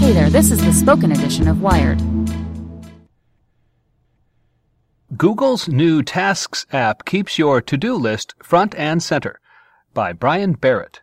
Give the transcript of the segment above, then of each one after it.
Hey there, this is the spoken edition of Wired. Google's new Tasks app keeps your to do list front and center by Brian Barrett.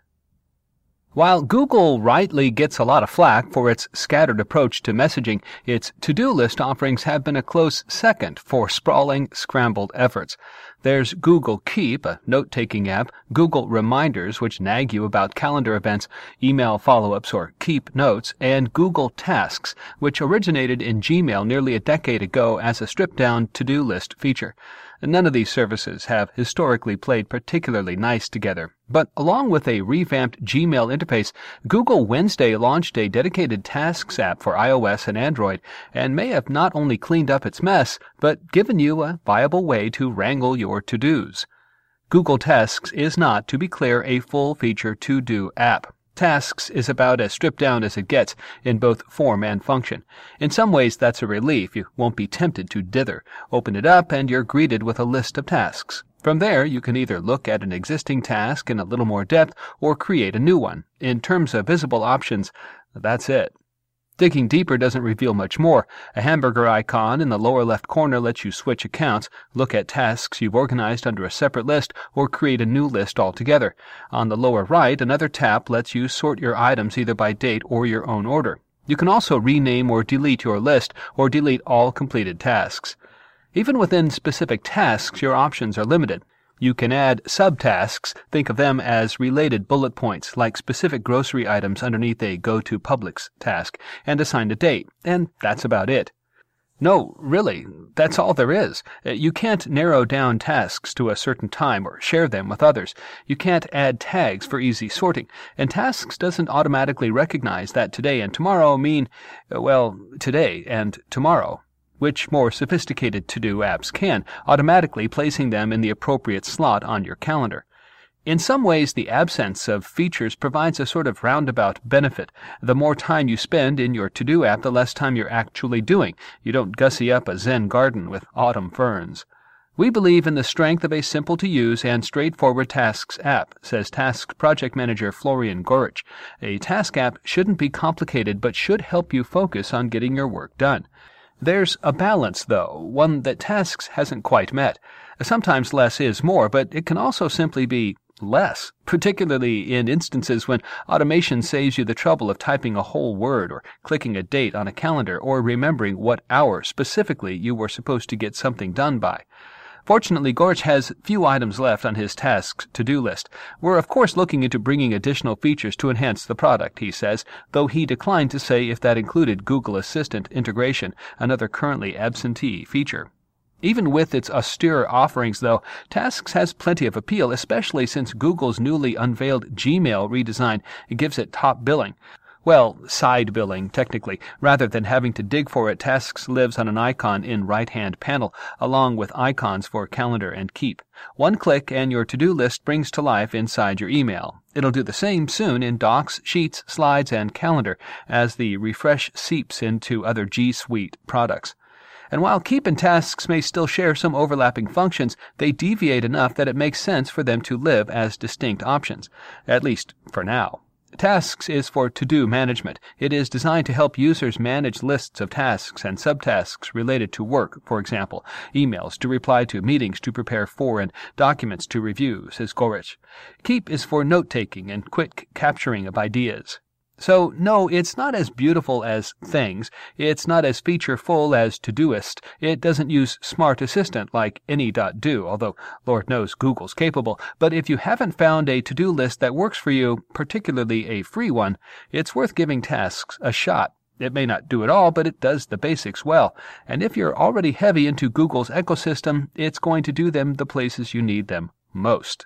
While Google rightly gets a lot of flack for its scattered approach to messaging, its to-do list offerings have been a close second for sprawling, scrambled efforts. There's Google Keep, a note-taking app, Google Reminders, which nag you about calendar events, email follow-ups, or keep notes, and Google Tasks, which originated in Gmail nearly a decade ago as a stripped-down to-do list feature. None of these services have historically played particularly nice together. But along with a revamped Gmail interface, Google Wednesday launched a dedicated Tasks app for iOS and Android, and may have not only cleaned up its mess, but given you a viable way to wrangle your to-dos. Google Tasks is not, to be clear, a full-feature to-do app. Tasks is about as stripped down as it gets in both form and function. In some ways, that's a relief. You won't be tempted to dither. Open it up, and you're greeted with a list of tasks. From there, you can either look at an existing task in a little more depth or create a new one. In terms of visible options, that's it. Digging deeper doesn't reveal much more. A hamburger icon in the lower left corner lets you switch accounts, look at tasks you've organized under a separate list, or create a new list altogether. On the lower right, another tap lets you sort your items either by date or your own order. You can also rename or delete your list, or delete all completed tasks. Even within specific tasks, your options are limited. You can add subtasks, think of them as related bullet points, like specific grocery items underneath a Go to Publix task, and assign a date, and that's about it. No, really, that's all there is. Uh, you can't narrow down tasks to a certain time or share them with others. You can't add tags for easy sorting, and Tasks doesn't automatically recognize that today and tomorrow mean, uh, well, today and tomorrow which more sophisticated to-do apps can, automatically placing them in the appropriate slot on your calendar. In some ways, the absence of features provides a sort of roundabout benefit. The more time you spend in your to-do app, the less time you're actually doing. You don't gussy up a Zen garden with autumn ferns. We believe in the strength of a simple to use and straightforward tasks app, says Task Project Manager Florian Gorich. A task app shouldn't be complicated but should help you focus on getting your work done. There's a balance, though, one that Tasks hasn't quite met. Sometimes less is more, but it can also simply be less, particularly in instances when automation saves you the trouble of typing a whole word or clicking a date on a calendar or remembering what hour specifically you were supposed to get something done by. Fortunately, Gorch has few items left on his tasks to-do list. We're of course looking into bringing additional features to enhance the product, he says, though he declined to say if that included Google Assistant integration, another currently absentee feature. Even with its austere offerings, though, Tasks has plenty of appeal, especially since Google's newly unveiled Gmail redesign gives it top billing. Well, side billing, technically. Rather than having to dig for it, Tasks lives on an icon in right-hand panel, along with icons for calendar and keep. One click and your to-do list brings to life inside your email. It'll do the same soon in Docs, Sheets, Slides, and Calendar as the refresh seeps into other G Suite products. And while Keep and Tasks may still share some overlapping functions, they deviate enough that it makes sense for them to live as distinct options, at least for now. Tasks is for to do management. It is designed to help users manage lists of tasks and subtasks related to work, for example, emails to reply to, meetings to prepare for, and documents to review, says Gorich. Keep is for note taking and quick capturing of ideas. So, no, it's not as beautiful as Things. It's not as featureful as Todoist. It doesn't use Smart Assistant like Any.do, although Lord knows Google's capable. But if you haven't found a to-do list that works for you, particularly a free one, it's worth giving tasks a shot. It may not do it all, but it does the basics well. And if you're already heavy into Google's ecosystem, it's going to do them the places you need them most.